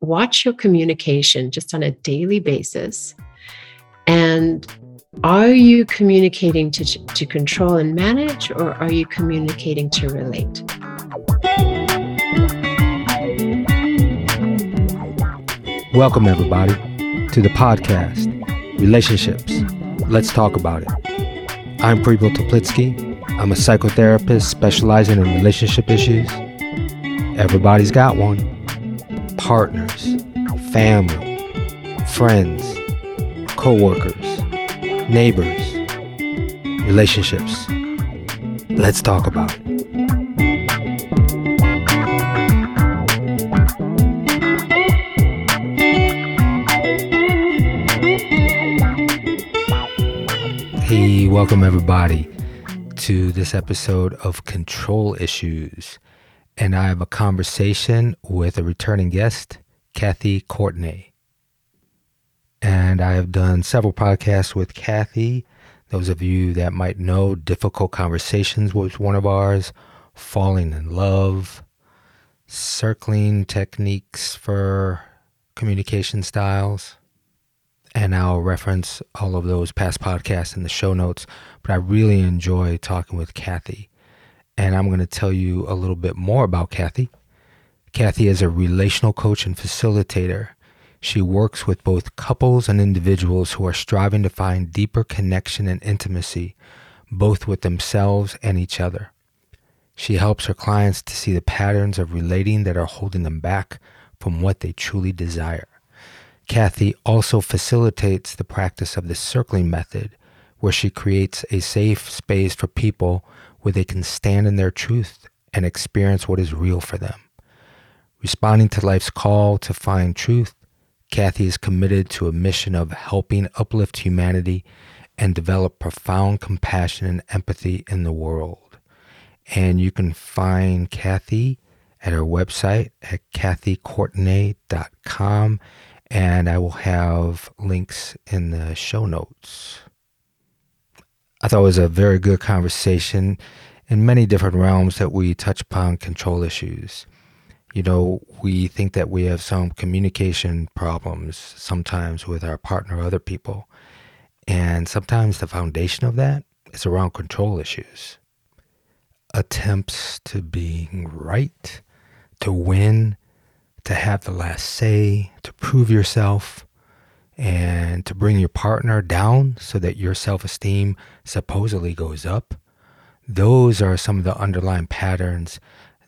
watch your communication just on a daily basis. And are you communicating to, to control and manage, or are you communicating to relate? Welcome, everybody, to the podcast, Relationships. Let's talk about it. I'm Prepo Toplitsky. I'm a psychotherapist specializing in relationship issues. Everybody's got one partners, family, friends, co workers, neighbors, relationships. Let's talk about it. Welcome everybody to this episode of Control Issues. And I have a conversation with a returning guest, Kathy Courtney. And I have done several podcasts with Kathy. Those of you that might know, Difficult Conversations was one of ours, Falling in Love, Circling Techniques for Communication Styles. And I'll reference all of those past podcasts in the show notes. But I really enjoy talking with Kathy. And I'm going to tell you a little bit more about Kathy. Kathy is a relational coach and facilitator she works with both couples and individuals who are striving to find deeper connection and intimacy, both with themselves and each other. She helps her clients to see the patterns of relating that are holding them back from what they truly desire. Kathy also facilitates the practice of the circling method, where she creates a safe space for people where they can stand in their truth and experience what is real for them. Responding to life's call to find truth, Kathy is committed to a mission of helping uplift humanity and develop profound compassion and empathy in the world. And you can find Kathy at her website at kathycourtenay.com. And I will have links in the show notes. I thought it was a very good conversation in many different realms that we touch upon control issues you know, we think that we have some communication problems sometimes with our partner or other people. And sometimes the foundation of that is around control issues. Attempts to being right, to win, to have the last say, to prove yourself, and to bring your partner down so that your self esteem supposedly goes up. Those are some of the underlying patterns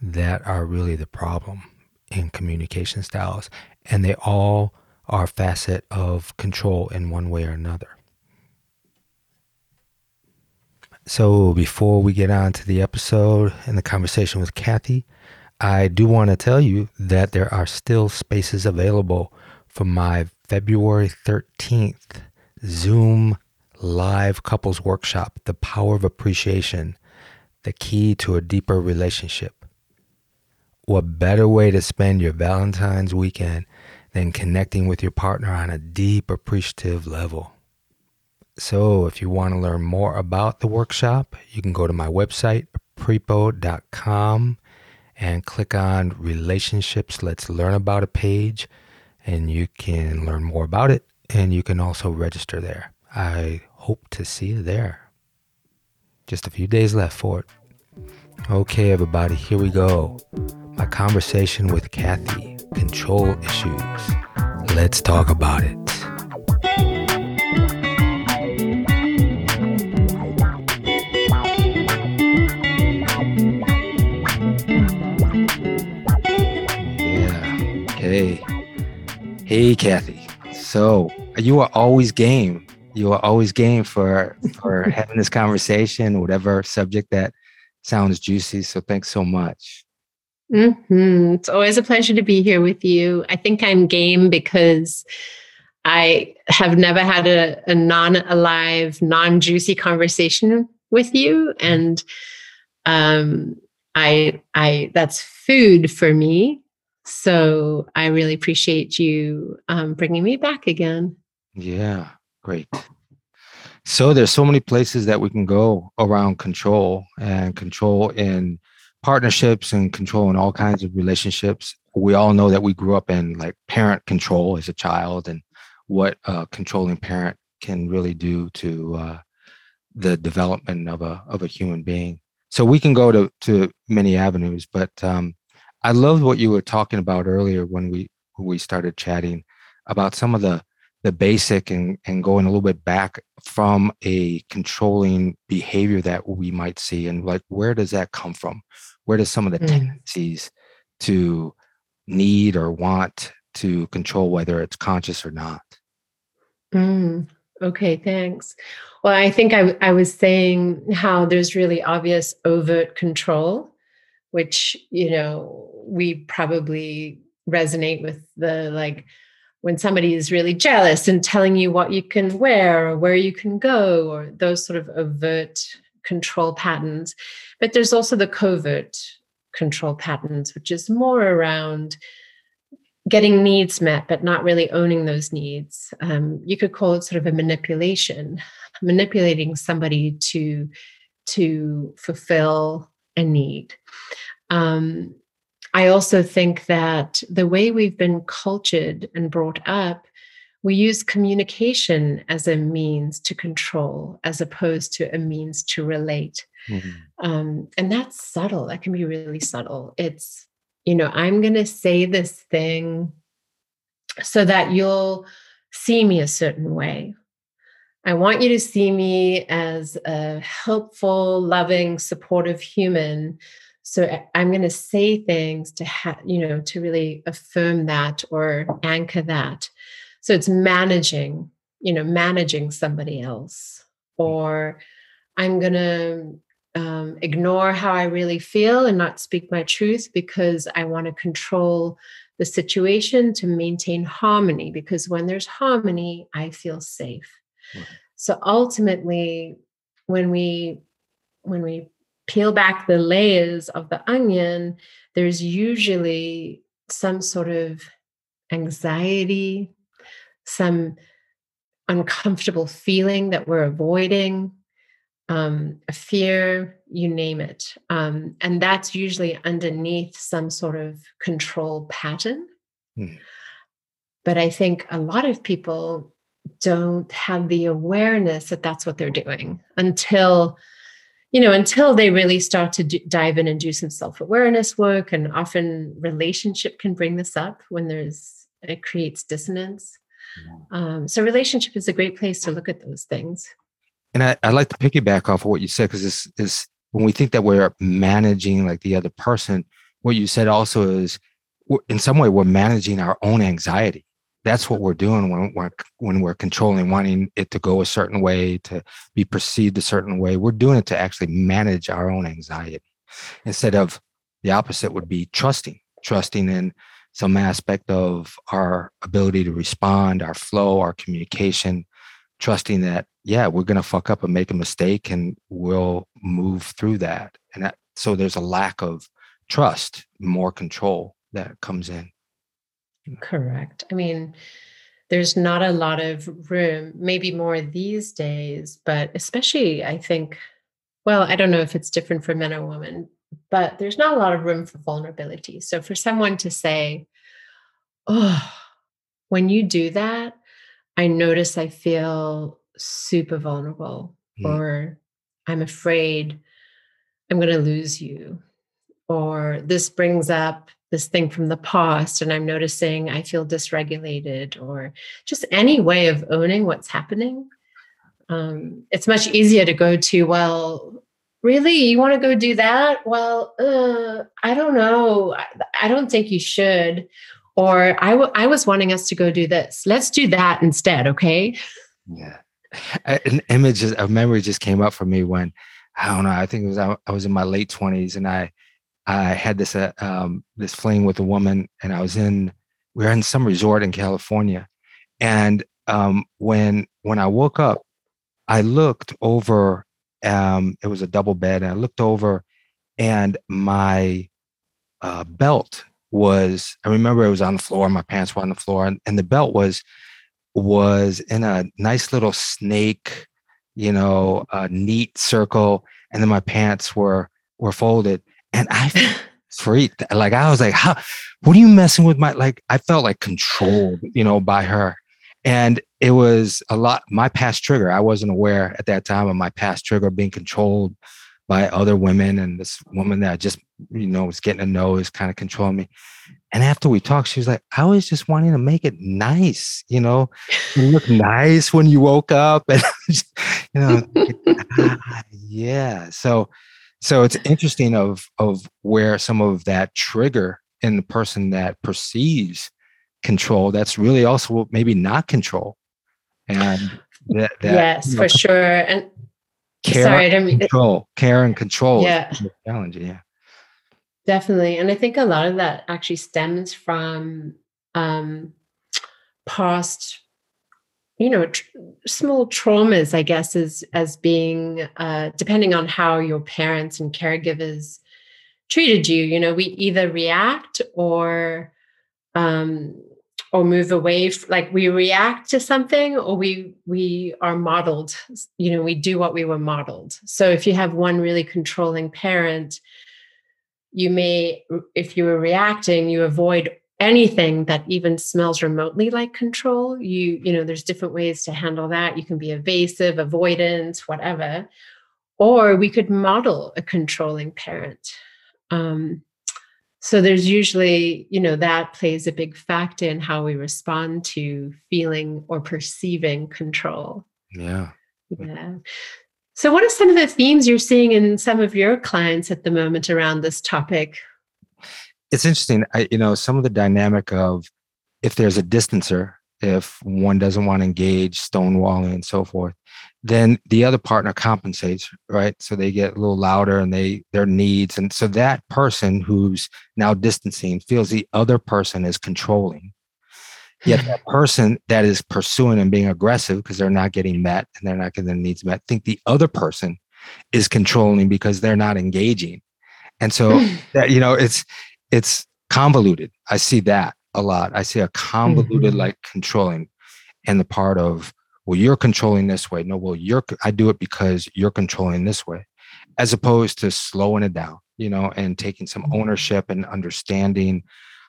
that are really the problem in communication styles. And they all are a facet of control in one way or another. So before we get on to the episode and the conversation with Kathy, I do want to tell you that there are still spaces available for my February 13th Zoom live couples workshop, The Power of Appreciation, the key to a deeper relationship. What better way to spend your Valentine's weekend than connecting with your partner on a deep appreciative level? So, if you want to learn more about the workshop, you can go to my website, prepo.com, and click on Relationships Let's Learn About a page, and you can learn more about it. And you can also register there. I hope to see you there. Just a few days left for it. Okay, everybody, here we go my conversation with Kathy, control issues. Let's talk about it. Yeah. Hey. Hey, Kathy. So you are always game. You are always game for for having this conversation, whatever subject that sounds juicy. So thanks so much. Mm-hmm. It's always a pleasure to be here with you. I think I'm game because I have never had a, a non alive, non juicy conversation with you. And um, I, I, that's food for me. So I really appreciate you um, bringing me back again. Yeah, great. So there's so many places that we can go around control and control in partnerships and control in all kinds of relationships. We all know that we grew up in like parent control as a child and what a controlling parent can really do to uh, the development of a of a human being. So we can go to to many avenues, but um, I loved what you were talking about earlier when we when we started chatting about some of the the basic and and going a little bit back from a controlling behavior that we might see and like where does that come from? Where does some of the mm. tendencies to need or want to control whether it's conscious or not? Mm. Okay, thanks. Well, I think I, I was saying how there's really obvious overt control, which, you know, we probably resonate with the like when somebody is really jealous and telling you what you can wear or where you can go or those sort of overt control patterns. But there's also the covert control patterns, which is more around getting needs met, but not really owning those needs. Um, you could call it sort of a manipulation, manipulating somebody to to fulfill a need. Um, I also think that the way we've been cultured and brought up, we use communication as a means to control as opposed to a means to relate. Mm-hmm. Um, and that's subtle. That can be really subtle. It's you know, I'm going to say this thing so that you'll see me a certain way. I want you to see me as a helpful, loving, supportive human. So I'm going to say things to have, you know, to really affirm that or anchor that. So it's managing, you know, managing somebody else. Or I'm going to um, ignore how I really feel and not speak my truth because I want to control the situation to maintain harmony. Because when there's harmony, I feel safe. Right. So ultimately, when we when we peel back the layers of the onion, there's usually some sort of anxiety, some uncomfortable feeling that we're avoiding um, a fear, you name it. Um, and that's usually underneath some sort of control pattern. Hmm. But I think a lot of people don't have the awareness that that's what they're doing until you know until they really start to d- dive in and do some self-awareness work and often relationship can bring this up when there's it creates dissonance. Um, so relationship is a great place to look at those things. And I, I like to piggyback off of what you said because this is when we think that we're managing like the other person, what you said also is in some way we're managing our own anxiety. That's what we're doing when we're when we're controlling, wanting it to go a certain way, to be perceived a certain way. We're doing it to actually manage our own anxiety instead of the opposite would be trusting, trusting in some aspect of our ability to respond, our flow, our communication, trusting that yeah we're going to fuck up and make a mistake and we'll move through that and that, so there's a lack of trust more control that comes in correct. I mean there's not a lot of room maybe more these days but especially i think well i don't know if it's different for men or women but there's not a lot of room for vulnerability. So for someone to say oh when you do that I notice I feel super vulnerable mm. or I'm afraid I'm going to lose you or this brings up this thing from the past and I'm noticing I feel dysregulated or just any way of owning what's happening. Um, it's much easier to go to, well, really, you want to go do that? Well, uh, I don't know. I, I don't think you should or I, w- I was wanting us to go do this let's do that instead okay yeah an image a memory just came up for me when i don't know i think it was i was in my late 20s and i i had this uh, um, this fling with a woman and i was in we were in some resort in california and um, when when i woke up i looked over um, it was a double bed and i looked over and my uh, belt was I remember it was on the floor, my pants were on the floor, and, and the belt was was in a nice little snake, you know, a neat circle, and then my pants were were folded. And I freaked. Like I was like, how what are you messing with my like I felt like controlled, you know, by her. And it was a lot my past trigger. I wasn't aware at that time of my past trigger being controlled by other women and this woman that I just, you know, was getting to know is kind of controlling me. And after we talked, she was like, I was just wanting to make it nice, you know, you look nice when you woke up. And, you know, ah, yeah. So, so it's interesting of, of where some of that trigger in the person that perceives control, that's really also maybe not control. And that, that yes, you know, for sure. And care sorry, I didn't control, care and control. Yeah. Challenging. Yeah. Definitely. And I think a lot of that actually stems from um, past, you know, tr- small traumas, I guess, as, as being, uh, depending on how your parents and caregivers treated you, you know, we either react or, um, or move away like we react to something or we we are modeled you know we do what we were modeled. So if you have one really controlling parent you may if you were reacting you avoid anything that even smells remotely like control you you know there's different ways to handle that. You can be evasive avoidant whatever. Or we could model a controlling parent. Um, so there's usually you know that plays a big factor in how we respond to feeling or perceiving control. Yeah. Yeah. So, what are some of the themes you're seeing in some of your clients at the moment around this topic? It's interesting. I, you know, some of the dynamic of if there's a distancer, if one doesn't want to engage, stonewalling, and so forth, then the other partner compensates, right? So they get a little louder and they their needs, and so that person who's now distancing feels the other person is controlling, Yet that person that is pursuing and being aggressive because they're not getting met and they're not getting their needs met, think the other person is controlling because they're not engaging. And so that, you know, it's it's convoluted. I see that a lot. I see a convoluted mm-hmm. like controlling and the part of, well, you're controlling this way. No, well, you're I do it because you're controlling this way, as opposed to slowing it down, you know, and taking some mm-hmm. ownership and understanding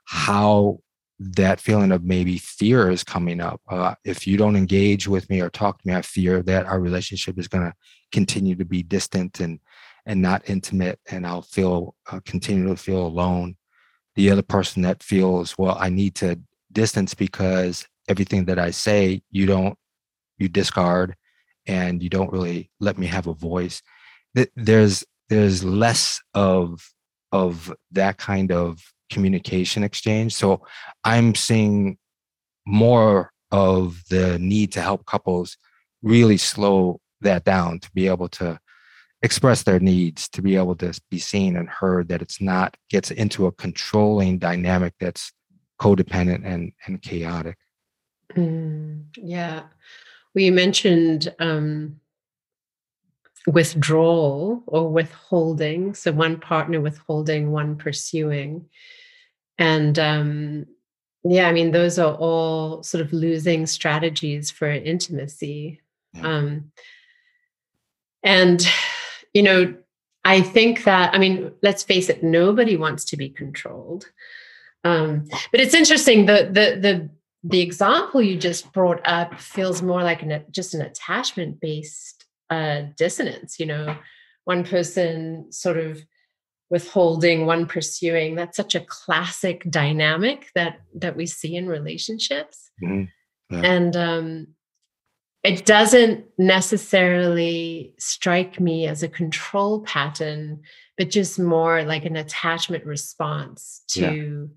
how that feeling of maybe fear is coming up. Uh, if you don't engage with me or talk to me, I fear that our relationship is going to continue to be distant and and not intimate, and I'll feel uh, continue to feel alone. The other person that feels well, I need to distance because everything that I say you don't you discard, and you don't really let me have a voice. There's there's less of of that kind of communication exchange. So I'm seeing more of the need to help couples really slow that down to be able to express their needs, to be able to be seen and heard, that it's not gets into a controlling dynamic that's codependent and, and chaotic. Mm, yeah. We mentioned um, withdrawal or withholding. So one partner withholding, one pursuing. And um, yeah, I mean, those are all sort of losing strategies for intimacy. Yeah. Um, and, you know, I think that, I mean, let's face it, nobody wants to be controlled. Um, but it's interesting, the, the, the, the example you just brought up feels more like an, just an attachment based uh, dissonance. You know, one person sort of withholding one pursuing that's such a classic dynamic that that we see in relationships mm-hmm. yeah. and um it doesn't necessarily strike me as a control pattern but just more like an attachment response to yeah.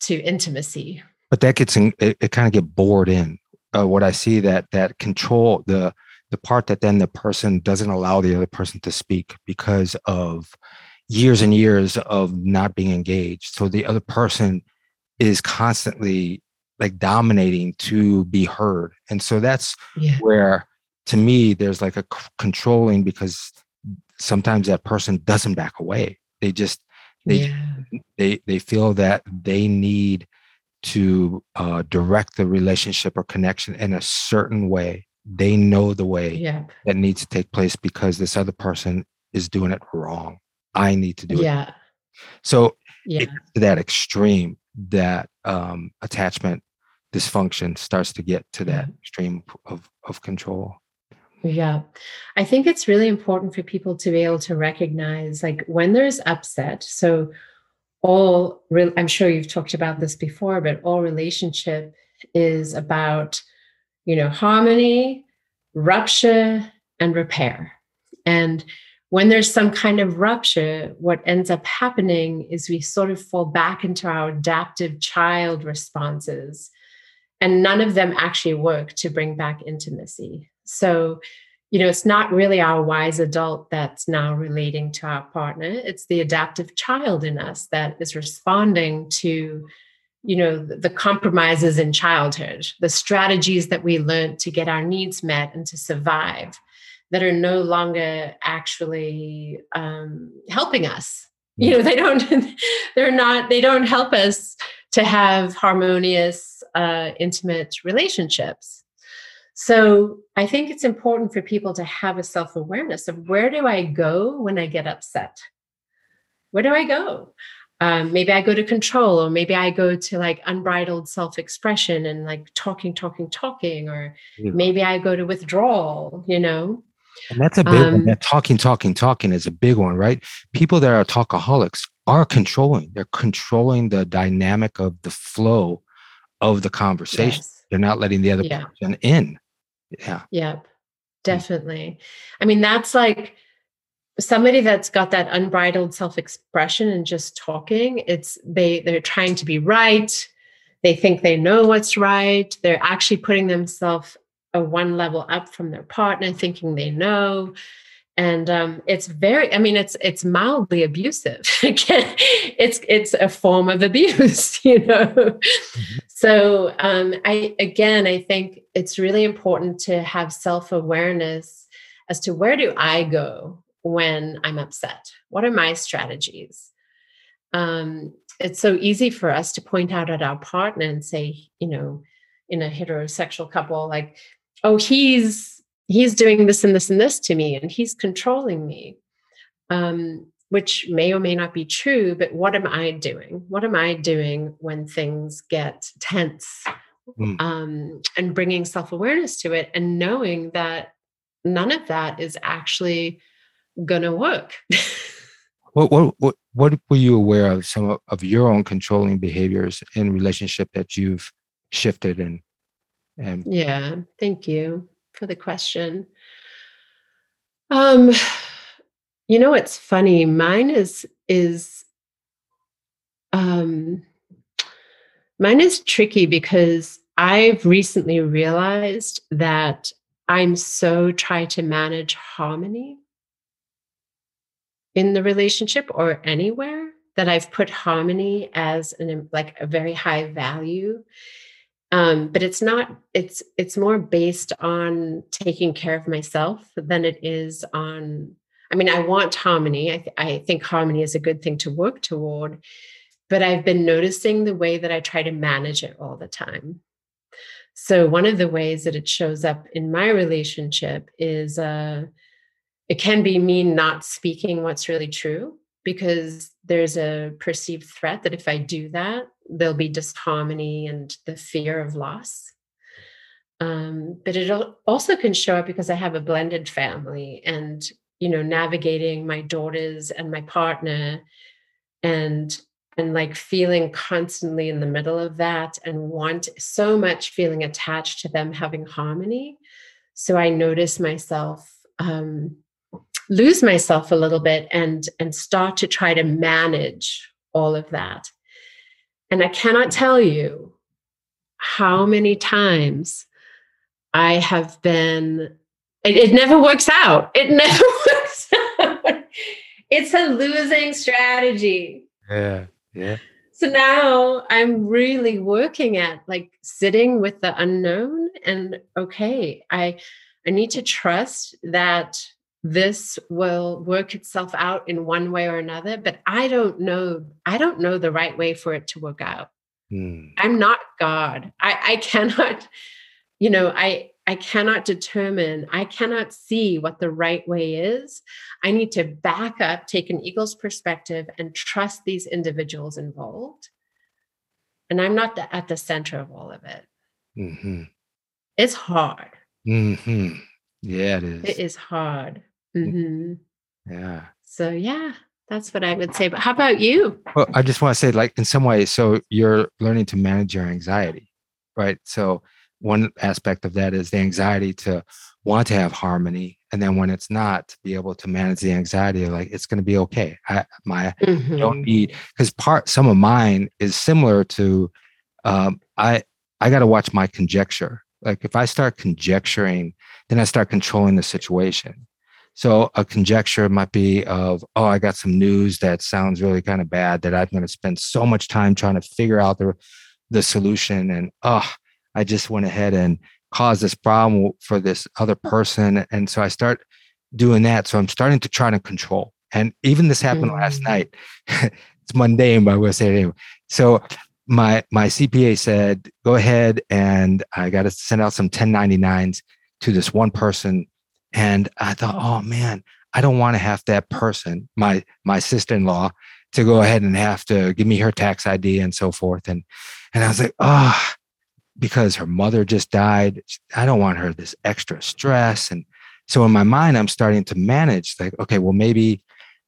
to intimacy but that gets in it, it kind of get bored in uh, what i see that that control the the part that then the person doesn't allow the other person to speak because of years and years of not being engaged. So the other person is constantly like dominating to be heard. And so that's yeah. where to me there's like a c- controlling because sometimes that person doesn't back away. They just they yeah. they they feel that they need to uh, direct the relationship or connection in a certain way. They know the way yeah. that needs to take place because this other person is doing it wrong. I need to do it. yeah. So yeah. to that extreme that um, attachment dysfunction starts to get to that mm-hmm. extreme of, of control. Yeah. I think it's really important for people to be able to recognize like when there's upset. So all real I'm sure you've talked about this before, but all relationship is about, you know, harmony, rupture, and repair. And when there's some kind of rupture, what ends up happening is we sort of fall back into our adaptive child responses. And none of them actually work to bring back intimacy. So, you know, it's not really our wise adult that's now relating to our partner. It's the adaptive child in us that is responding to, you know, the, compromises in childhood, the strategies that we learned to get our needs met and to survive that are no longer actually um, helping us you know they don't they're not they don't help us to have harmonious uh, intimate relationships so i think it's important for people to have a self-awareness of where do i go when i get upset where do i go um, maybe i go to control or maybe i go to like unbridled self-expression and like talking talking talking or maybe i go to withdrawal you know and that's a big um, one. That talking, talking, talking is a big one, right? People that are talkaholics are controlling. They're controlling the dynamic of the flow of the conversation. Yes. They're not letting the other yeah. person in. Yeah. Yep. Definitely. I mean, that's like somebody that's got that unbridled self-expression and just talking. It's they they're trying to be right. They think they know what's right. They're actually putting themselves a one level up from their partner, thinking they know. And um, it's very, I mean, it's it's mildly abusive. it's it's a form of abuse, you know. Mm-hmm. So um, I again, I think it's really important to have self awareness as to where do I go when I'm upset. What are my strategies? Um, it's so easy for us to point out at our partner and say, you know, in a heterosexual couple, like oh he's he's doing this and this and this to me and he's controlling me um, which may or may not be true but what am i doing what am i doing when things get tense mm. um, and bringing self-awareness to it and knowing that none of that is actually gonna work what, what what what were you aware of some of your own controlling behaviors in relationship that you've shifted and and yeah, thank you for the question. Um, you know, it's funny. Mine is is um, mine is tricky because I've recently realized that I'm so trying to manage harmony in the relationship or anywhere that I've put harmony as an like a very high value um, but it's not it's it's more based on taking care of myself than it is on i mean i want harmony I, th- I think harmony is a good thing to work toward but i've been noticing the way that i try to manage it all the time so one of the ways that it shows up in my relationship is uh, it can be me not speaking what's really true because there's a perceived threat that if I do that, there'll be disharmony and the fear of loss. Um, but it also can show up because I have a blended family and, you know, navigating my daughters and my partner and and like feeling constantly in the middle of that and want so much feeling attached to them having harmony. So I notice myself um, lose myself a little bit and and start to try to manage all of that and i cannot tell you how many times i have been it, it never works out it never it's a losing strategy. Yeah yeah. So now i'm really working at like sitting with the unknown and okay i i need to trust that this will work itself out in one way or another but i don't know i don't know the right way for it to work out. Hmm. i'm not god. I, I cannot you know i I cannot determine, I cannot see what the right way is. I need to back up, take an eagle's perspective, and trust these individuals involved. And I'm not the, at the center of all of it. Mm-hmm. It's hard. Mm-hmm. Yeah, it is. It is hard. Mm-hmm. Yeah. So, yeah, that's what I would say. But how about you? Well, I just want to say, like, in some ways, so you're learning to manage your anxiety, right? So, one aspect of that is the anxiety to want to have harmony. And then when it's not to be able to manage the anxiety like it's going to be okay. I my mm-hmm. don't need because part some of mine is similar to um, i i got to watch my conjecture. Like if i start conjecturing then i start controlling the situation. So a conjecture might be of oh i got some news that sounds really kind of bad that i'm going to spend so much time trying to figure out the the solution and oh I just went ahead and caused this problem for this other person. And so I start doing that. So I'm starting to try to control. And even this happened mm-hmm. last night. it's mundane, but I will say it anyway. So my my CPA said, go ahead and I got to send out some 1099s to this one person. And I thought, oh man, I don't want to have that person, my my sister-in-law, to go ahead and have to give me her tax ID and so forth. And and I was like, oh, because her mother just died. I don't want her this extra stress. And so in my mind, I'm starting to manage like, okay, well, maybe,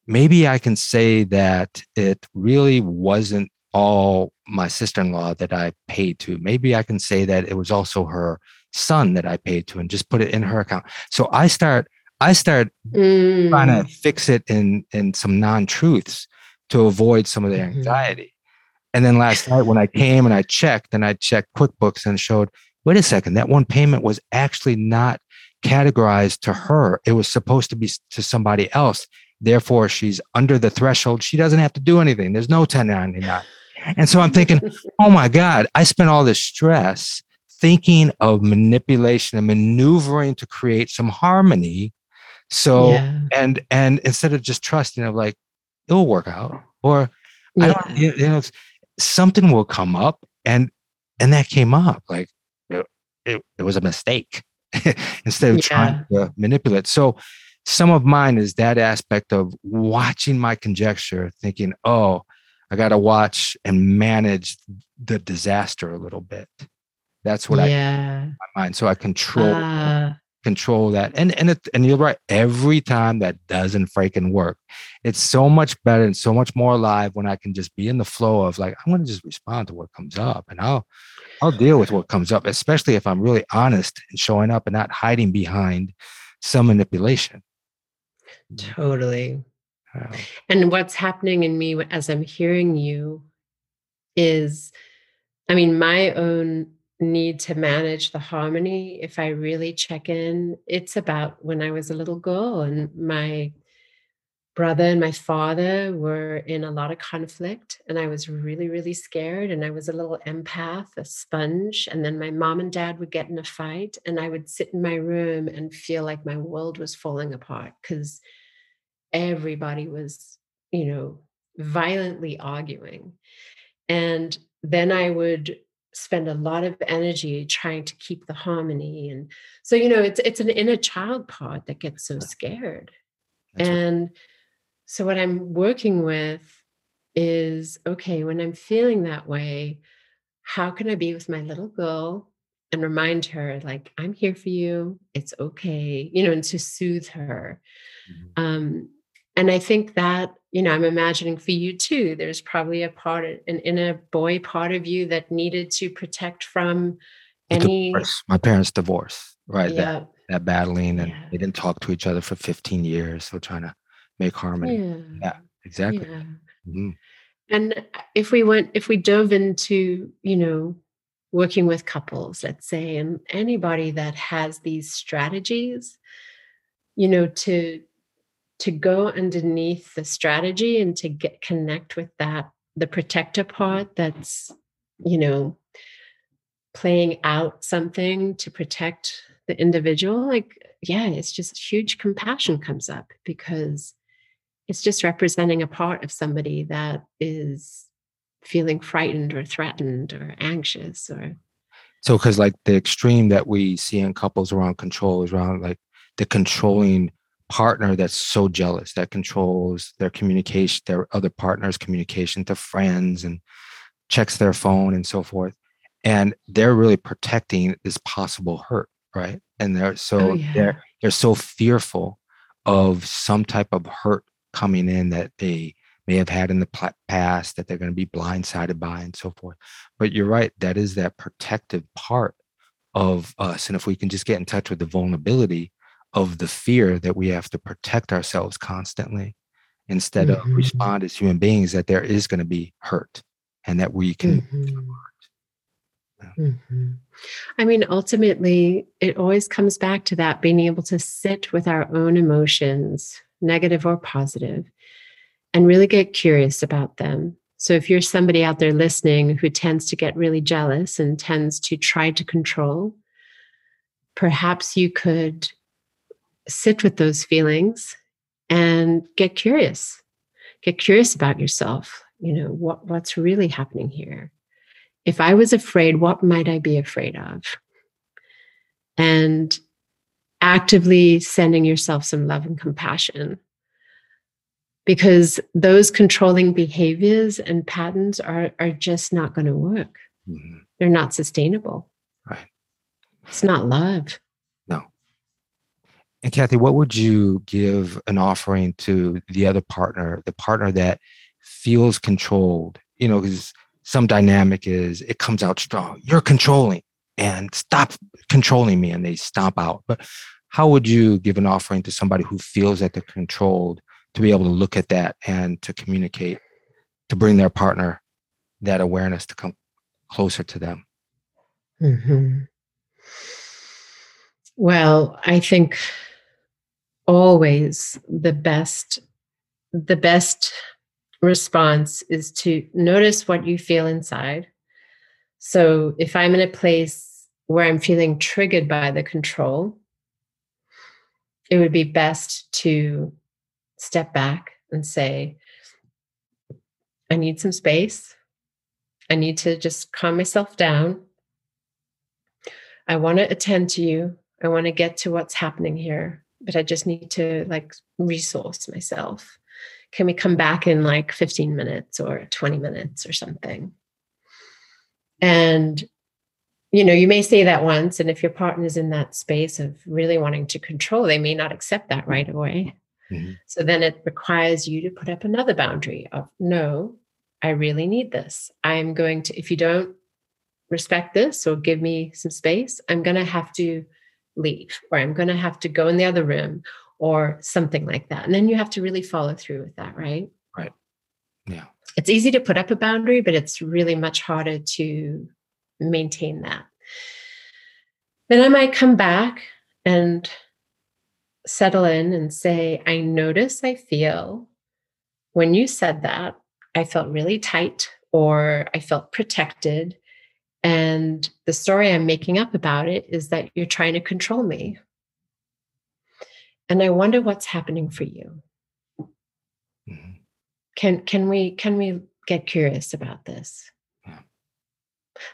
maybe I can say that it really wasn't all my sister-in-law that I paid to. Maybe I can say that it was also her son that I paid to and just put it in her account. So I start, I start mm. trying to fix it in in some non-truths to avoid some of the mm-hmm. anxiety. And then last night when I came and I checked and I checked QuickBooks and showed, wait a second, that one payment was actually not categorized to her. It was supposed to be to somebody else. Therefore, she's under the threshold. She doesn't have to do anything. There's no 1099. And so I'm thinking, oh my God, I spent all this stress thinking of manipulation and maneuvering to create some harmony. So yeah. and and instead of just trusting of like, it'll work out. Or yeah. I don't you know something will come up and and that came up like it, it, it was a mistake instead of yeah. trying to manipulate so some of mine is that aspect of watching my conjecture thinking oh i got to watch and manage the disaster a little bit that's what yeah. i my mind so i control uh, control that. And and it, and you're right. Every time that doesn't freaking work, it's so much better and so much more alive when I can just be in the flow of like I'm going to just respond to what comes up, and I'll I'll deal with what comes up, especially if I'm really honest and showing up and not hiding behind some manipulation. Totally. and what's happening in me as I'm hearing you is, I mean, my own need to manage the harmony, if I really check in, it's about when I was a little girl and my brother and my father were in a lot of conflict and I was really, really scared. And I was a little empath, a sponge. And then my mom and dad would get in a fight and I would sit in my room and feel like my world was falling apart because everybody was, you know, violently arguing. And then I would spend a lot of energy trying to keep the harmony and so you know it's it's an inner child part that gets so scared That's and right. so what i'm working with is okay when i'm feeling that way how can i be with my little girl and remind her like i'm here for you it's okay you know and to soothe her mm-hmm. um and i think that you know i'm imagining for you too there's probably a part an inner boy part of you that needed to protect from any divorce. my parents divorce, right yeah. that that battling and yeah. they didn't talk to each other for 15 years so trying to make harmony yeah, yeah exactly yeah. Mm-hmm. and if we went if we dove into you know working with couples let's say and anybody that has these strategies you know to to go underneath the strategy and to get connect with that the protector part that's you know playing out something to protect the individual like yeah it's just huge compassion comes up because it's just representing a part of somebody that is feeling frightened or threatened or anxious or So, because like the extreme that we see in couples around control is around like the controlling partner that's so jealous that controls their communication, their other partner's communication to friends and checks their phone and so forth. And they're really protecting this possible hurt, right? And they're so oh, yeah. they're they're so fearful of some type of hurt coming in that they may have had in the past that they're going to be blindsided by and so forth. But you're right, that is that protective part of us. And if we can just get in touch with the vulnerability of the fear that we have to protect ourselves constantly instead mm-hmm. of respond as human beings, that there is going to be hurt and that we can. Mm-hmm. Mm-hmm. I mean, ultimately, it always comes back to that being able to sit with our own emotions, negative or positive, and really get curious about them. So, if you're somebody out there listening who tends to get really jealous and tends to try to control, perhaps you could sit with those feelings and get curious. Get curious about yourself. You know, what, what's really happening here? If I was afraid, what might I be afraid of? And actively sending yourself some love and compassion because those controlling behaviors and patterns are, are just not going to work. Mm-hmm. They're not sustainable. Right. It's not love. And Kathy, what would you give an offering to the other partner, the partner that feels controlled? You know, because some dynamic is it comes out strong. You're controlling and stop controlling me, and they stomp out. But how would you give an offering to somebody who feels that they're controlled to be able to look at that and to communicate, to bring their partner that awareness to come closer to them? Mm-hmm. Well, I think always the best the best response is to notice what you feel inside. So if I'm in a place where I'm feeling triggered by the control, it would be best to step back and say, I need some space. I need to just calm myself down. I want to attend to you. I want to get to what's happening here, but I just need to like resource myself. Can we come back in like 15 minutes or 20 minutes or something? And you know, you may say that once, and if your partner is in that space of really wanting to control, they may not accept that right away. Mm-hmm. So then it requires you to put up another boundary of no, I really need this. I'm going to, if you don't respect this or give me some space, I'm going to have to leave or I'm going to have to go in the other room or something like that. And then you have to really follow through with that, right? Right. Yeah. It's easy to put up a boundary, but it's really much harder to maintain that. Then I might come back and settle in and say, I notice I feel when you said that, I felt really tight or I felt protected. And the story I'm making up about it is that you're trying to control me. And I wonder what's happening for you. Mm-hmm. Can can we can we get curious about this? Yeah.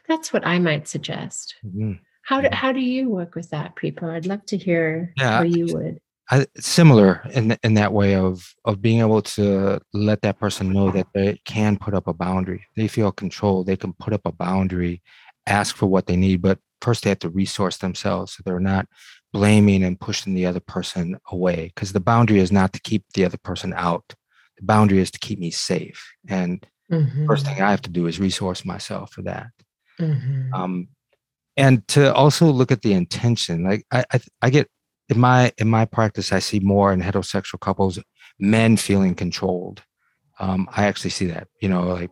That's what I might suggest. Mm-hmm. How do, how do you work with that, Prepo? I'd love to hear yeah, how you would. I, similar in in that way of of being able to let that person know that they can put up a boundary. They feel control. They can put up a boundary, ask for what they need, but first they have to resource themselves so they're not blaming and pushing the other person away. Because the boundary is not to keep the other person out. The boundary is to keep me safe. And mm-hmm. first thing I have to do is resource myself for that. Mm-hmm. Um, and to also look at the intention like I, I i, get in my in my practice i see more in heterosexual couples men feeling controlled. Um, i actually see that you know like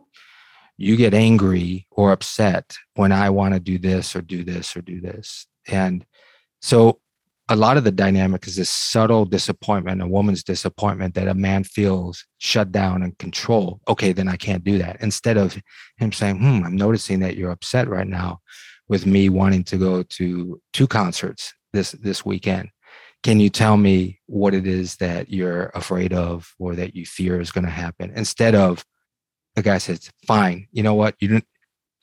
you get angry or upset when i want to do this or do this or do this. And so a lot of the dynamic is this subtle disappointment a woman's disappointment that a man feels shut down and control okay then i can't do that. Instead of him saying hmm i'm noticing that you're upset right now with me wanting to go to two concerts this this weekend can you tell me what it is that you're afraid of or that you fear is going to happen? Instead of the guy says fine you know what? You didn't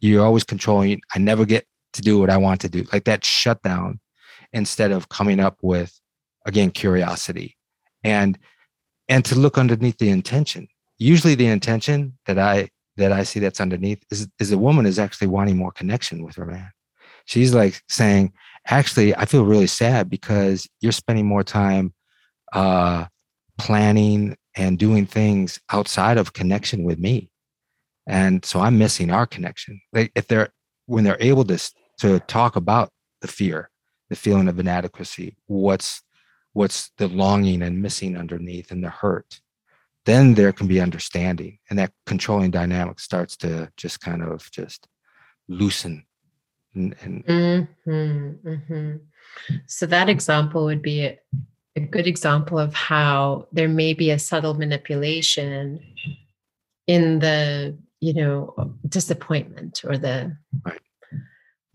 you're always controlling i never get to do what I want to do, like that shutdown, instead of coming up with, again, curiosity. And and to look underneath the intention. Usually the intention that I that I see that's underneath is is a woman is actually wanting more connection with her man. She's like saying, actually, I feel really sad because you're spending more time uh, planning and doing things outside of connection with me, and so I'm missing our connection. Like if they're when they're able to to talk about the fear, the feeling of inadequacy, what's what's the longing and missing underneath, and the hurt then there can be understanding and that controlling dynamic starts to just kind of just loosen and, and mm-hmm, mm-hmm. so that example would be a, a, good example of how there may be a subtle manipulation in the you know disappointment or the right.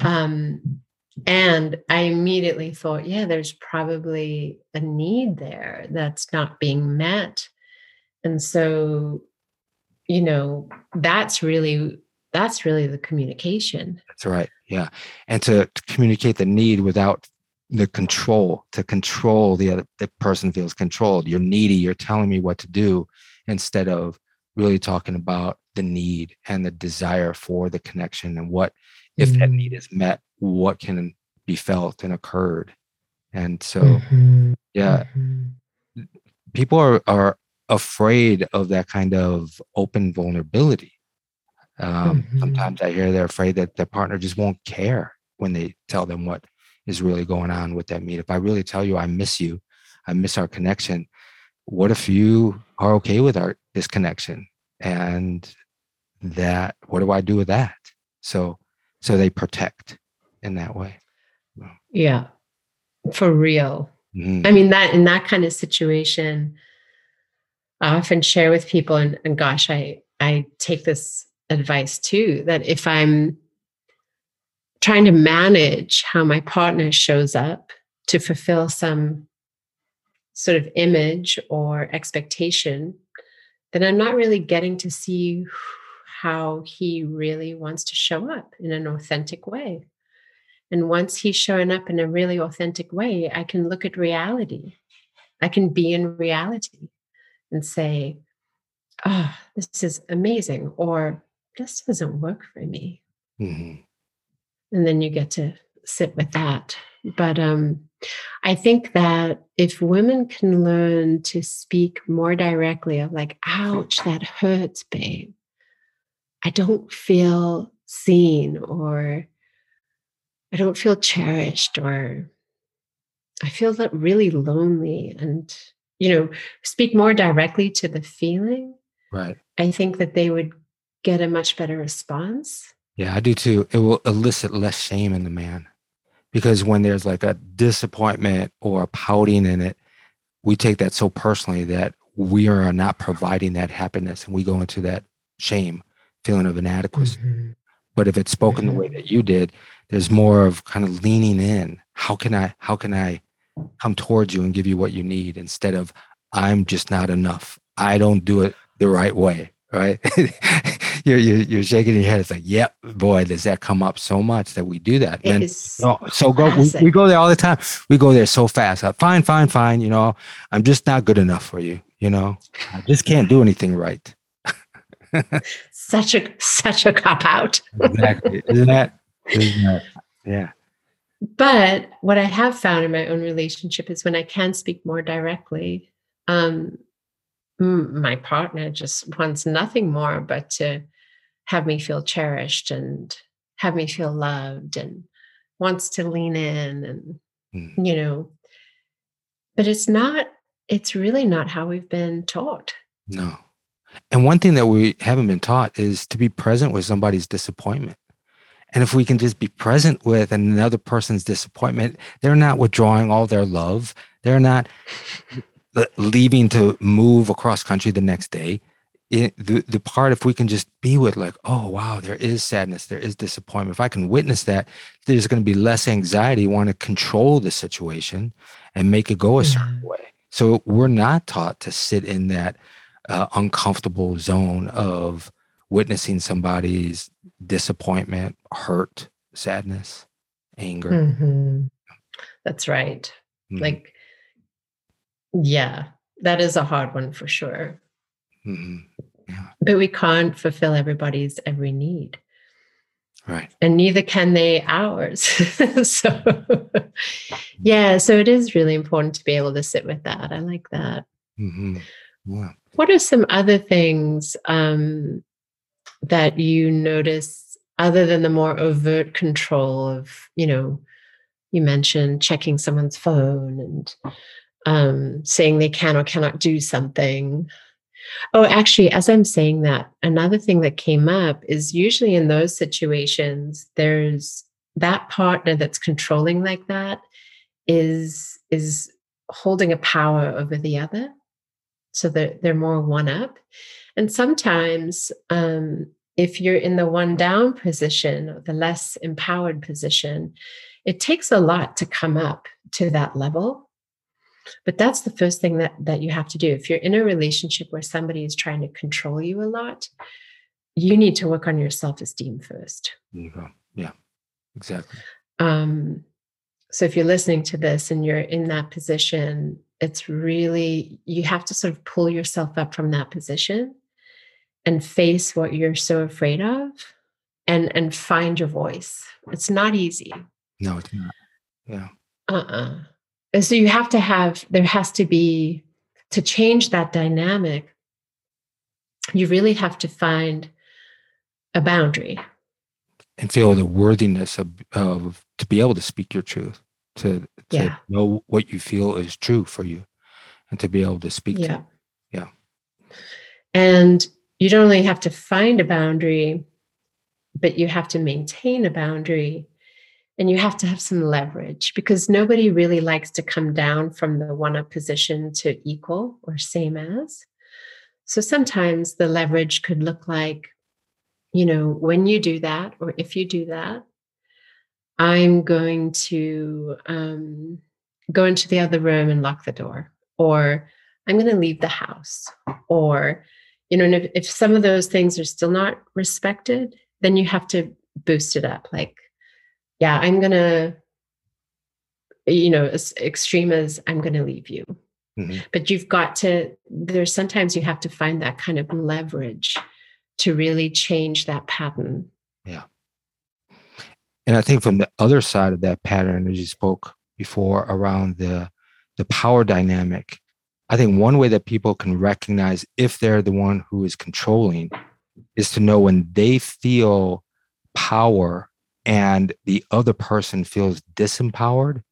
um and i immediately thought yeah there's probably a need there that's not being met and so you know that's really that's really the communication that's right yeah and to, to communicate the need without the control to control the other the person feels controlled you're needy you're telling me what to do instead of really talking about the need and the desire for the connection and what if mm-hmm. that need is met what can be felt and occurred and so mm-hmm. yeah mm-hmm. people are are afraid of that kind of open vulnerability. Um, mm-hmm. Sometimes I hear they're afraid that their partner just won't care when they tell them what is really going on with that meet. If I really tell you I miss you, I miss our connection, what if you are okay with our disconnection? And that, what do I do with that? So, so they protect in that way. Yeah, for real. Mm-hmm. I mean, that in that kind of situation, I often share with people, and, and gosh, I I take this advice too that if I'm trying to manage how my partner shows up to fulfill some sort of image or expectation, then I'm not really getting to see how he really wants to show up in an authentic way. And once he's showing up in a really authentic way, I can look at reality. I can be in reality and say, oh, this is amazing, or this doesn't work for me. Mm-hmm. And then you get to sit with that. But um, I think that if women can learn to speak more directly of like, ouch, that hurts, babe. I don't feel seen or I don't feel cherished or I feel that really lonely and you know, speak more directly to the feeling, right? I think that they would get a much better response. Yeah, I do too. It will elicit less shame in the man because when there's like a disappointment or a pouting in it, we take that so personally that we are not providing that happiness and we go into that shame, feeling of inadequacy. Mm-hmm. But if it's spoken mm-hmm. the way mm-hmm. that you did, there's more of kind of leaning in. How can I, how can I come towards you and give you what you need instead of I'm just not enough. I don't do it the right way. Right. you're, you're, you're shaking your head. It's like, yep, boy, does that come up so much that we do that. Then, no, so go, we, we, go there all the time. We go there so fast. Uh, fine, fine, fine. You know, I'm just not good enough for you. You know, I just can't do anything right. such a, such a cop out. exactly. Isn't that, isn't that, yeah. But what I have found in my own relationship is when I can speak more directly, um, my partner just wants nothing more but to have me feel cherished and have me feel loved and wants to lean in and, mm. you know, but it's not, it's really not how we've been taught. No. And one thing that we haven't been taught is to be present with somebody's disappointment. And if we can just be present with another person's disappointment, they're not withdrawing all their love. They're not leaving to move across country the next day. It, the, the part, if we can just be with, like, oh, wow, there is sadness, there is disappointment. If I can witness that, there's going to be less anxiety, want to control the situation and make it go a certain mm-hmm. way. So we're not taught to sit in that uh, uncomfortable zone of witnessing somebody's disappointment, hurt, sadness. anger. Mm-hmm. That's right. Mm-hmm. Like, yeah, that is a hard one for sure. Mm-hmm. Yeah. But we can't fulfill everybody's every need. Right. And neither can they ours. so, yeah, so it is really important to be able to sit with that. I like that. Mm-hmm. Yeah. What are some other things um, that you notice other than the more overt control of, you know, you mentioned checking someone's phone and um, saying they can or cannot do something. Oh, actually, as I'm saying that, another thing that came up is usually in those situations, there's that partner that's controlling like that is is holding a power over the other. So that they're more one up. And sometimes um, if you're in the one down position or the less empowered position it takes a lot to come up to that level but that's the first thing that that you have to do. If you're in a relationship where somebody is trying to control you a lot you need to work on your self-esteem first. Yeah. Exactly. Um so if you're listening to this and you're in that position it's really you have to sort of pull yourself up from that position and face what you're so afraid of and and find your voice. It's not easy. No it's not. Yeah. Uh-uh so you have to have there has to be to change that dynamic you really have to find a boundary and feel the worthiness of, of to be able to speak your truth to, to yeah. know what you feel is true for you and to be able to speak yeah. to yeah and you don't only have to find a boundary but you have to maintain a boundary and you have to have some leverage because nobody really likes to come down from the one up position to equal or same as. So sometimes the leverage could look like, you know, when you do that, or if you do that, I'm going to um, go into the other room and lock the door, or I'm going to leave the house, or, you know, if, if some of those things are still not respected, then you have to boost it up. Like, yeah, I'm going to, you know, as extreme as I'm going to leave you. Mm-hmm. But you've got to, there's sometimes you have to find that kind of leverage to really change that pattern. Yeah. And I think from the other side of that pattern, as you spoke before around the the power dynamic, I think one way that people can recognize if they're the one who is controlling is to know when they feel power and the other person feels disempowered,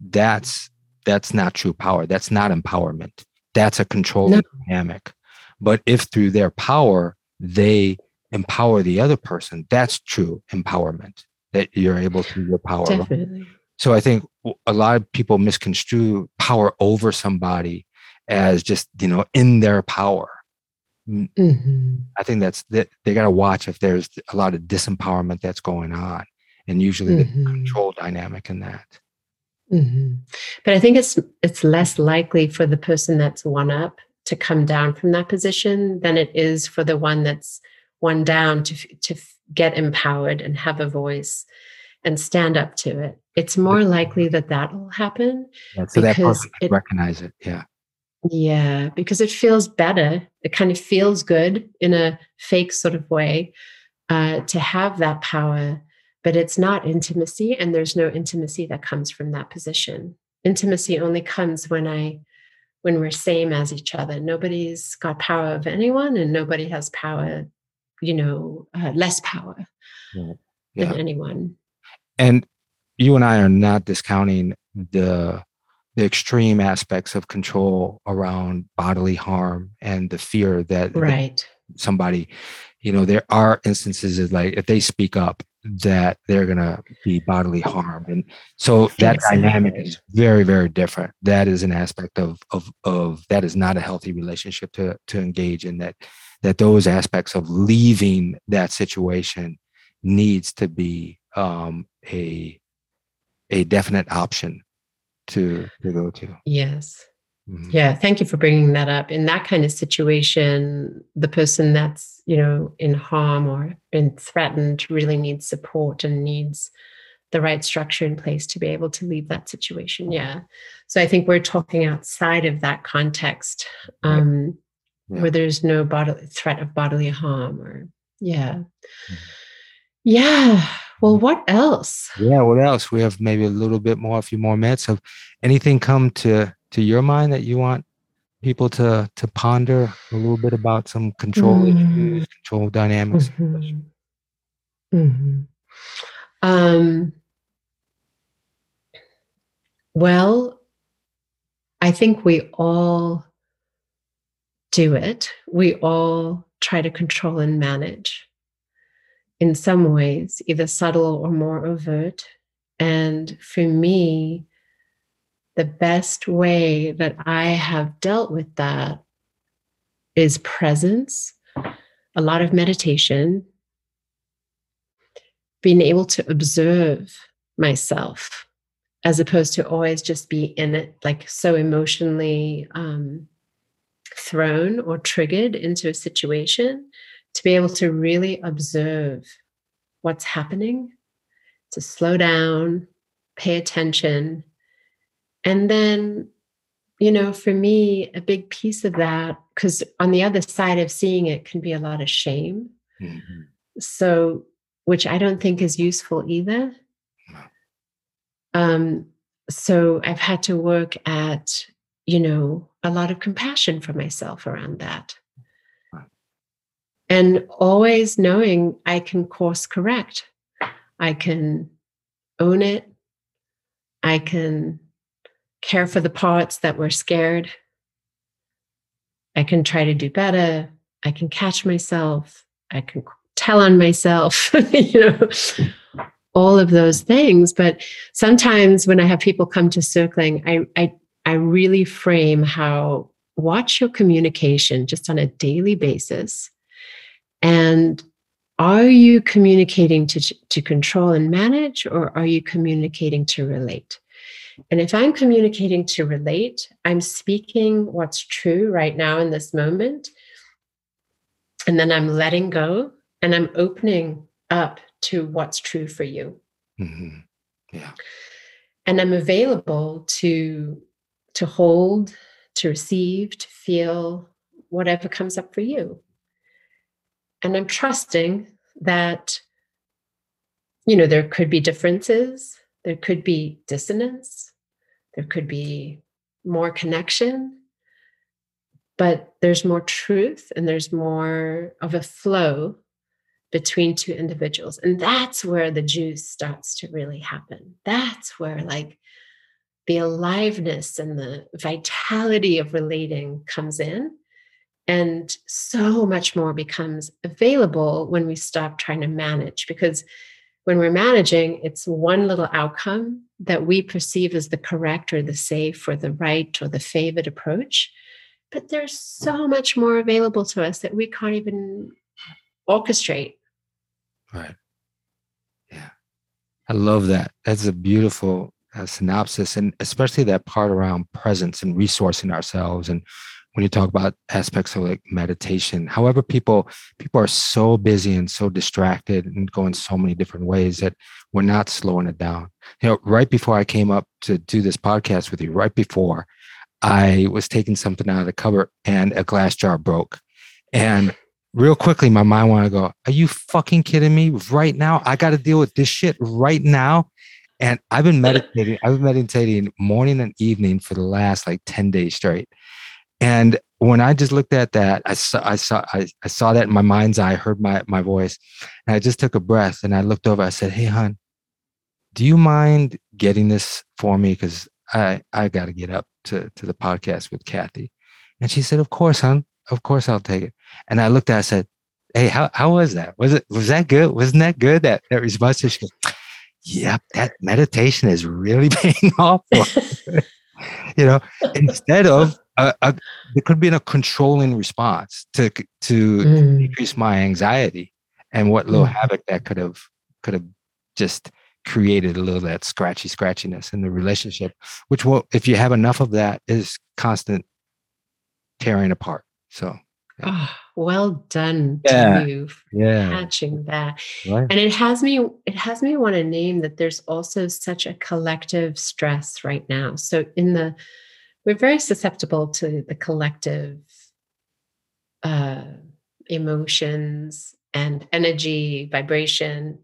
that's that's not true power. That's not empowerment. That's a control no. dynamic. But if through their power they empower the other person, that's true empowerment. That you're able to your power. Definitely. So I think a lot of people misconstrue power over somebody as just you know in their power. Mm-hmm. I think that's that they got to watch if there's a lot of disempowerment that's going on and usually mm-hmm. the control dynamic in that. Mm-hmm. But I think it's it's less likely for the person that's one up to come down from that position than it is for the one that's one down to to get empowered and have a voice and stand up to it. It's more likely that that will happen. Yeah, so that person it, recognize it. Yeah. Yeah, because it feels better. It kind of feels good in a fake sort of way uh, to have that power but it's not intimacy and there's no intimacy that comes from that position intimacy only comes when i when we're same as each other nobody's got power of anyone and nobody has power you know uh, less power yeah. Yeah. than anyone and you and i are not discounting the the extreme aspects of control around bodily harm and the fear that, right. that somebody you know there are instances of like if they speak up that they're going to be bodily harmed. And so that dynamic is very very different. That is an aspect of of of that is not a healthy relationship to to engage in that that those aspects of leaving that situation needs to be um a a definite option to to go to. Yes Mm-hmm. Yeah, thank you for bringing that up. In that kind of situation, the person that's, you know, in harm or been threatened really needs support and needs the right structure in place to be able to leave that situation. Yeah. So I think we're talking outside of that context um, yeah. where there's no bodily threat of bodily harm or, yeah. Mm-hmm. Yeah. Well, mm-hmm. what else? Yeah. What else? We have maybe a little bit more, a few more minutes. Have anything come to to your mind that you want people to to ponder a little bit about some control mm-hmm. issues, control dynamics? Mm-hmm. Mm-hmm. Um, well, I think we all do it. We all try to control and manage in some ways, either subtle or more overt. And for me, the best way that I have dealt with that is presence, a lot of meditation, being able to observe myself as opposed to always just be in it, like so emotionally um, thrown or triggered into a situation, to be able to really observe what's happening, to slow down, pay attention, and then, you know, for me, a big piece of that, because on the other side of seeing it can be a lot of shame. Mm-hmm. So, which I don't think is useful either. Um, so I've had to work at, you know, a lot of compassion for myself around that. And always knowing I can course correct. I can own it. I can care for the parts that were scared. I can try to do better. I can catch myself. I can tell on myself, you know, all of those things. But sometimes when I have people come to circling, I, I, I really frame how watch your communication just on a daily basis. And are you communicating to, to control and manage, or are you communicating to relate? And if I'm communicating to relate, I'm speaking what's true right now in this moment. And then I'm letting go and I'm opening up to what's true for you. Mm-hmm. Yeah. And I'm available to to hold, to receive, to feel whatever comes up for you. And I'm trusting that you know there could be differences there could be dissonance, there could be more connection, but there's more truth and there's more of a flow between two individuals. And that's where the juice starts to really happen. That's where, like, the aliveness and the vitality of relating comes in. And so much more becomes available when we stop trying to manage because when we're managing, it's one little outcome that we perceive as the correct or the safe or the right or the favored approach. But there's so much more available to us that we can't even orchestrate. Right. Yeah. I love that. That's a beautiful uh, synopsis, and especially that part around presence and resourcing ourselves and when you talk about aspects of like meditation. However people people are so busy and so distracted and going so many different ways that we're not slowing it down. You know right before i came up to do this podcast with you right before i was taking something out of the cupboard and a glass jar broke. And real quickly my mind wanted to go are you fucking kidding me? Right now i got to deal with this shit right now? And i've been meditating i've been meditating morning and evening for the last like 10 days straight and when I just looked at that, I saw, I saw, I, I saw that in my mind's eye, I heard my, my voice and I just took a breath and I looked over, I said, Hey, hon, do you mind getting this for me? Cause I, I got to get up to, to the podcast with Kathy. And she said, of course, hon, of course I'll take it. And I looked at, I said, Hey, how, how was that? Was it, was that good? Wasn't that good? That, that response? She goes, yep, that meditation is really paying off. you know, instead of a, a, there could be a controlling response to to mm. decrease my anxiety and what little mm. havoc that could have could have just created a little that scratchy scratchiness in the relationship which will if you have enough of that is constant tearing apart so Oh, well done yeah. to you yeah. catching that. Right. And it has me it has me want to name that there's also such a collective stress right now. So in the we're very susceptible to the collective uh, emotions and energy, vibration.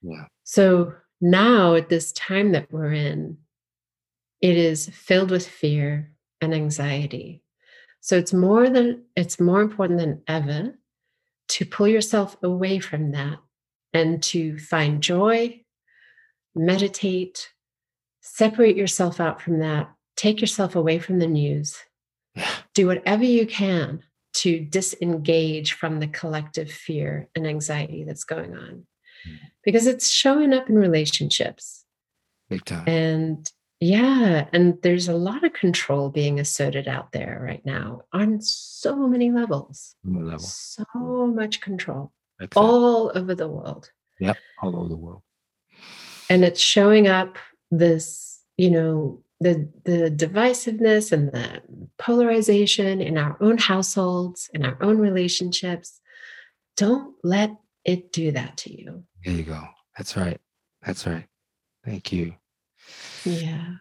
Yeah. So now at this time that we're in, it is filled with fear and anxiety. So it's more than it's more important than ever to pull yourself away from that and to find joy, meditate, separate yourself out from that, take yourself away from the news. Do whatever you can to disengage from the collective fear and anxiety that's going on mm. because it's showing up in relationships. Big time. And yeah, and there's a lot of control being asserted out there right now on so many levels. Level. So much control exactly. all over the world. Yep, all over the world. And it's showing up this, you know, the the divisiveness and the polarization in our own households, in our own relationships. Don't let it do that to you. There you go. That's right. That's right. Thank you. Yeah.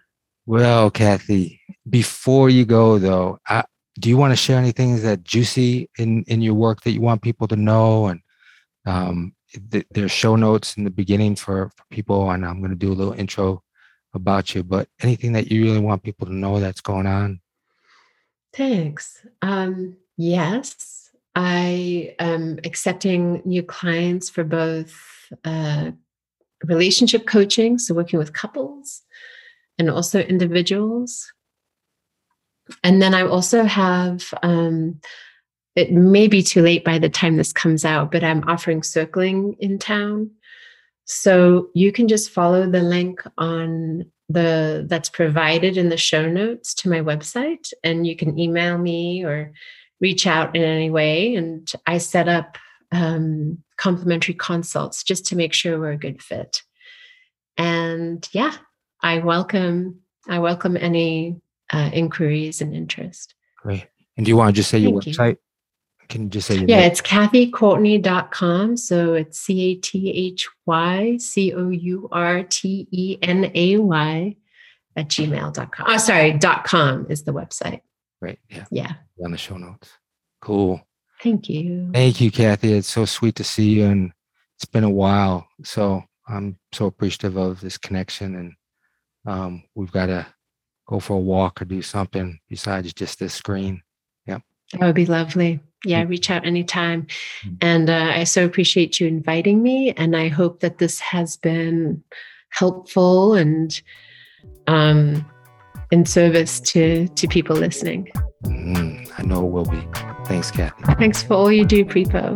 Well, Kathy, before you go though, I, do you want to share anything that juicy in in your work that you want people to know? And um, th- there's show notes in the beginning for, for people, and I'm going to do a little intro about you. But anything that you really want people to know that's going on? Thanks. Um, yes, I am accepting new clients for both uh, relationship coaching, so working with couples, and also individuals. And then I also have, um, it may be too late by the time this comes out, but I'm offering circling in town. So you can just follow the link on the that's provided in the show notes to my website and you can email me or reach out in any way and i set up um, complimentary consults just to make sure we're a good fit and yeah I welcome I welcome any uh, inquiries and interest. Great. And do you want to just say Thank your website? You. Can you just say Yeah, name? it's kathycourtenay.com. So it's C A T H Y C O U R T E N A Y at gmail.com. Oh, sorry, dot com is the website. Right. Yeah. Yeah. On the show notes. Cool. Thank you. Thank you, Kathy. It's so sweet to see you. And it's been a while. So I'm so appreciative of this connection and um, we've got to go for a walk or do something besides just this screen. Yep. That would be lovely. Yeah, reach out anytime. Mm. And uh, I so appreciate you inviting me. And I hope that this has been helpful and um, in service to, to people listening. Mm, I know it will be. Thanks, Kathy. Thanks for all you do, Prepo.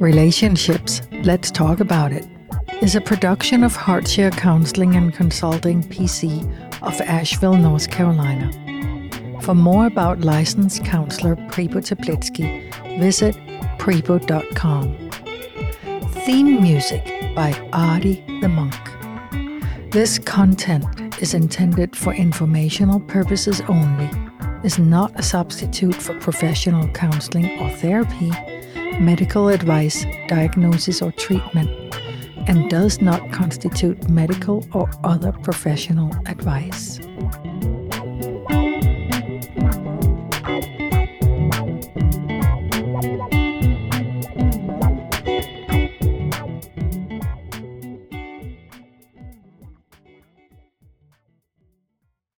Relationships, Let's Talk About It, is a production of Heartshare Counseling and Consulting PC of Asheville, North Carolina. For more about licensed counselor Prepo Teplitsky, visit prepo.com. Theme music by Artie the Monk. This content is intended for informational purposes only, is not a substitute for professional counseling or therapy medical advice, diagnosis, or treatment, and does not constitute medical or other professional advice.